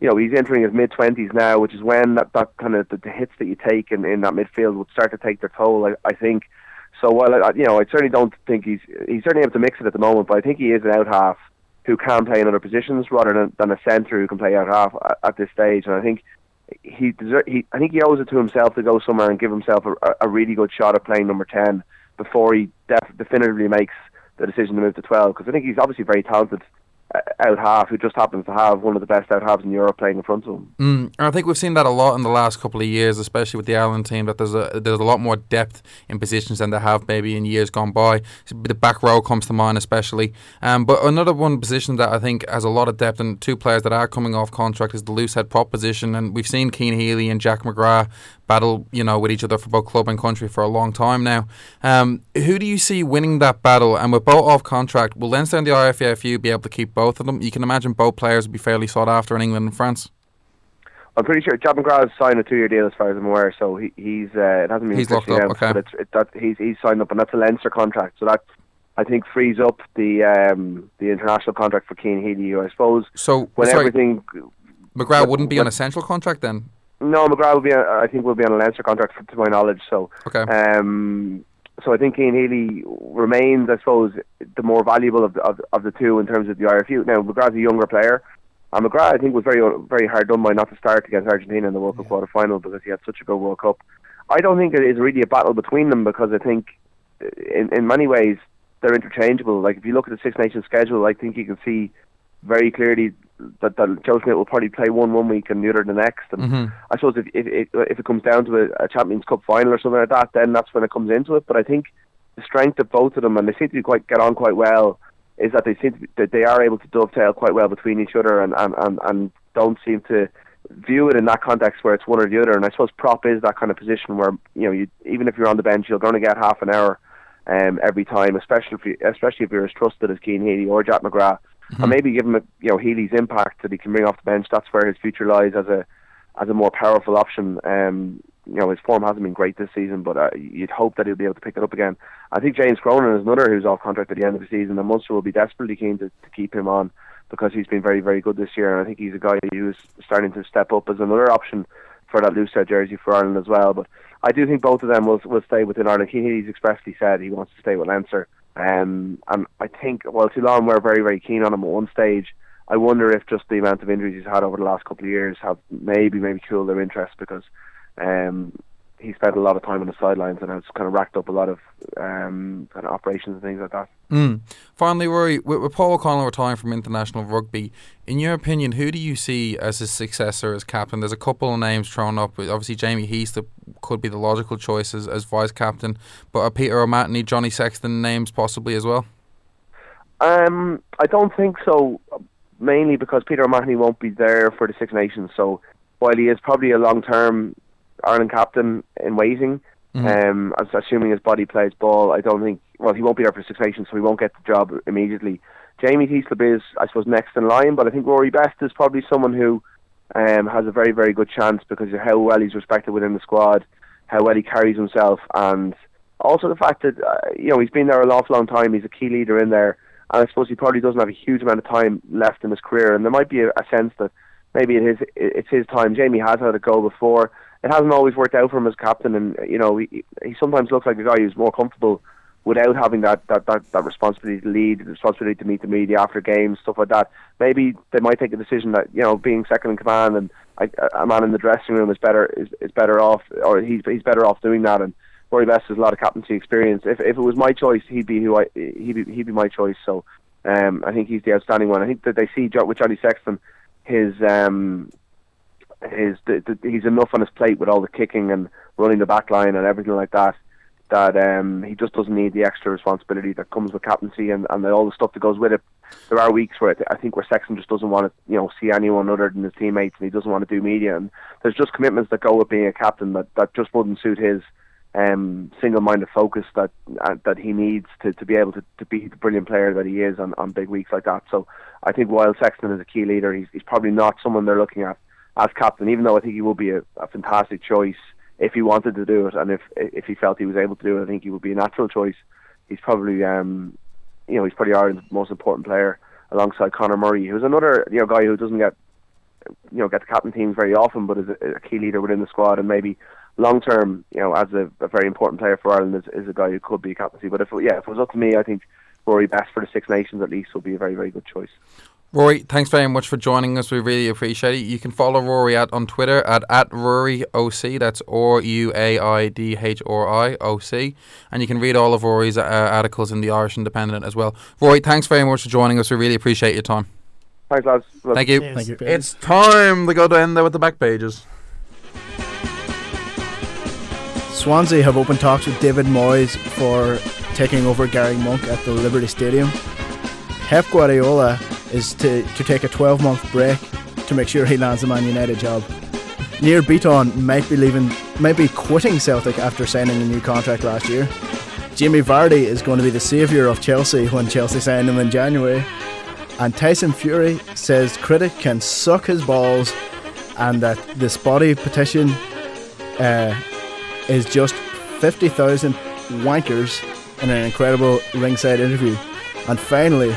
You know, he's entering his mid twenties now, which is when that, that kind of the, the hits that you take in, in that midfield would start to take their toll. I, I think. So while I, you know, I certainly don't think he's he's certainly able to mix it at the moment, but I think he is an out half who can play in other positions rather than, than a centre who can play out half at, at this stage. And I think he, deser- he I think he owes it to himself to go somewhere and give himself a, a really good shot at playing number ten before he def- definitively makes the decision to move to twelve. Because I think he's obviously very talented out half who just happens to have one of the best out halves in Europe playing in front of him. Mm, I think we've seen that a lot in the last couple of years, especially with the Allen team. That there's a there's a lot more depth in positions than they have maybe in years gone by. The back row comes to mind, especially. Um, but another one position that I think has a lot of depth and two players that are coming off contract is the loose head prop position, and we've seen Cian Healy and Jack McGrath battle, you know, with each other for both club and country for a long time now. Um, who do you see winning that battle? And with both off contract, will Leinster and the IRFU be able to keep both of them? You can imagine both players will be fairly sought after in England and France. I'm pretty sure McGrath has signed a two-year deal, as far as I'm aware. So he, he's uh, it hasn't been he's locked up. Announced, okay, but it's, it, that, he's he's signed up, and that's a Leinster contract. So that I think frees up the um, the international contract for Cian Healy. Who I suppose so when sorry, everything McGrath wouldn't be on a central contract then. No, McGrath will be. On, I think will be on a Leinster contract, for, to my knowledge. So, Okay. um, so I think Cian Healy remains, I suppose, the more valuable of the, of, of the two in terms of the IRFU. Now, McGrath's a younger player, and McGrath I think was very very hard done by not to start against Argentina in the World Cup quarter final because he had such a good World Cup. I don't think it is really a battle between them because I think, in in many ways, they're interchangeable. Like if you look at the Six Nations schedule, I think you can see very clearly that, that Joe Schmidt will probably play one one week and the other the next. And hmm I suppose if if it, if it comes down to a, a Champions Cup final or something like that, then that's when it comes into it. But I think the strength of both of them, and they seem to be quite get on quite well, is that they seem to be, that they are able to dovetail quite well between each other and and, and, and don't seem to view it in that context where it's one or the other. And I suppose prop is that kind of position where you know you even if you're on the bench, you're going to get half an hour um, every time, especially if you, especially if you're as trusted as Cian Healy or Jack McGrath. And maybe give him a, you know Healy's impact that he can bring off the bench. That's where his future lies as a as a more powerful option. Um, you know his form hasn't been great this season, but uh, you'd hope that he'll be able to pick it up again. I think James Cronin is another who's off contract at the end of the season, and Munster will be desperately keen to, to keep him on because he's been very very good this year, and I think he's a guy who's starting to step up as another option for that loose jersey for Ireland as well. But I do think both of them will will stay within Ireland. He, he's expressly said he wants to stay with Leinster. Um, and I think while Toulon were very, very keen on him at one stage, I wonder if just the amount of injuries he's had over the last couple of years have maybe maybe cooled their interest because um, he spent a lot of time on the sidelines and has kind of racked up a lot of um, kind of operations and things like that. Mm. Finally, Ruaidhri, with, with Paul O'Connell retiring from international rugby, in your opinion, who do you see as his successor as captain? There's a couple of names thrown up. Obviously, Jamie Heaslip that could be the logical choice as, as vice captain, but are Peter O'Mahony, Johnny Sexton names possibly as well? Um, I don't think so. Mainly because Peter O'Mahony won't be there for the Six Nations. So while he is probably a long-term Ireland captain in waiting, Mhm. um, I'm assuming his body plays ball. I don't think. Well, he won't be there for Six Nations, so he won't get the job immediately. Jamie Heaslip is, I suppose, next in line, but I think Rory Best is probably someone who um, has a very, very good chance because of how well he's respected within the squad, how well he carries himself, and also the fact that uh, you know he's been there an awful long time. He's a key leader in there, and I suppose he probably doesn't have a huge amount of time left in his career, and there might be a, a sense that maybe it is it's his time. Jamie has had a go before. It hasn't always worked out for him as captain, and you know he, he sometimes looks like a guy who's more comfortable without having that, that, that, that responsibility to lead, the responsibility to meet the media after games, stuff like that. Maybe they might take a decision that you know being second in command and a, a man in the dressing room is better is, is better off, or he's he's better off doing that. And Rory Best has a lot of captaincy experience. If if it was my choice, he'd be who I he'd be, he'd be my choice. So um, I think he's the outstanding one. I think that they see with Johnny Sexton his um, his the, the, he's enough on his plate with all the kicking and running the back line and everything like that that um, he just doesn't need the extra responsibility that comes with captaincy and, and all the stuff that goes with it. There are weeks where I think where Sexton just doesn't want to, you know, see anyone other than his teammates, and he doesn't want to do media. And there's just commitments that go with being a captain that, that just wouldn't suit his um, single-minded focus that uh, that he needs to, to be able to, to be the brilliant player that he is on, on big weeks like that. So I think while Sexton is a key leader, he's, he's probably not someone they're looking at as captain, even though I think he will be a, a fantastic choice if he wanted to do it and if if he felt he was able to do it, I think he would be a natural choice. He's probably um, you know he's probably Ireland's most important player alongside Conor Murray, who's another you know guy who doesn't get you know get the captain teams very often, but is a, a key leader within the squad and maybe long term you know as a, a, very important player for Ireland is, is a guy who could be captaincy. But if yeah, if it was up to me, I think Rory Best for the Six Nations at least would be a very very good choice. Ruaidhri, thanks very much for joining us. We really appreciate it. You can follow Ruaidhri at on Twitter at, at Ruaidhri OC. That's R U A I D H R I O C. And you can read all of Ruaidhri's uh, articles in the Irish Independent as well. Ruaidhri, thanks very much for joining us. We really appreciate your time. Thanks, lads. Thank you. Thank you. It's time to go to end there with the back pages. Swansea have opened talks with David Moyes for taking over Gary Monk at the Liberty Stadium. Pep Guardiola is to, to take a 12 month break to make sure he lands a Man United job. Nir Beaton might be leaving, might be quitting Celtic after signing a new contract last year. Jamie Vardy is going to be the saviour of Chelsea when Chelsea signed him in January. And Tyson Fury says critic can suck his balls and that this body petition uh, is just 50,000 wankers in an incredible ringside interview. And finally,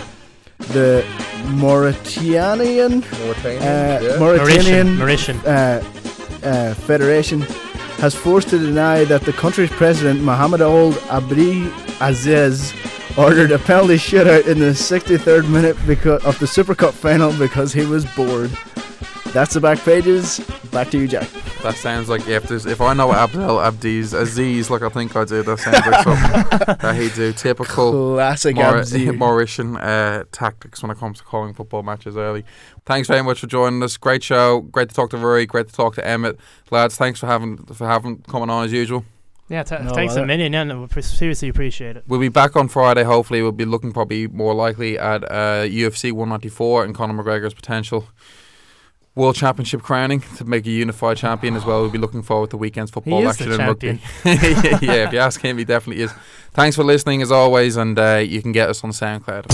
the Mauritanian uh, Mauritanian Mauritian. uh, uh, Federation has forced to deny that the country's president Mohamed Ould Abdel Aziz ordered a penalty shootout in the 63rd minute because of the Super Cup final because he was bored. That's the back pages. Back to you, Jack. That sounds like if there's if I know Abdel Abdi's Aziz, like I think I do, that sounds like something that he do. Typical Classic Maur- Mauritian uh, tactics when it comes to calling football matches early. Thanks very much for joining us. Great show. Great to talk to Ruaidhri. Great to talk to Emmet. Lads, thanks for having for having coming on as usual. Yeah, t- No thanks a bother. million. Yeah, no, we seriously appreciate it. We'll be back on Friday. Hopefully, we'll be looking probably more likely at uh, UFC 194 and Conor McGregor's potential World Championship crowning to make a unified champion as well. We'll be looking forward to weekend's football is the action in rugby. yeah, if you ask him, he definitely is. Thanks for listening as always, and uh, you can get us on SoundCloud.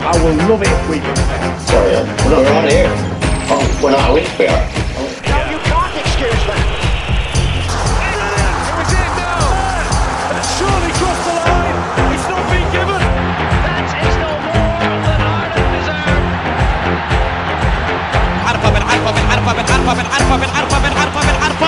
I will love it if we can. Sorry, we're not around here. Oh, we're not. We, we are. بنعرفها بنعرفها بنعرفها بنعرفها بنعرفها بنعرفها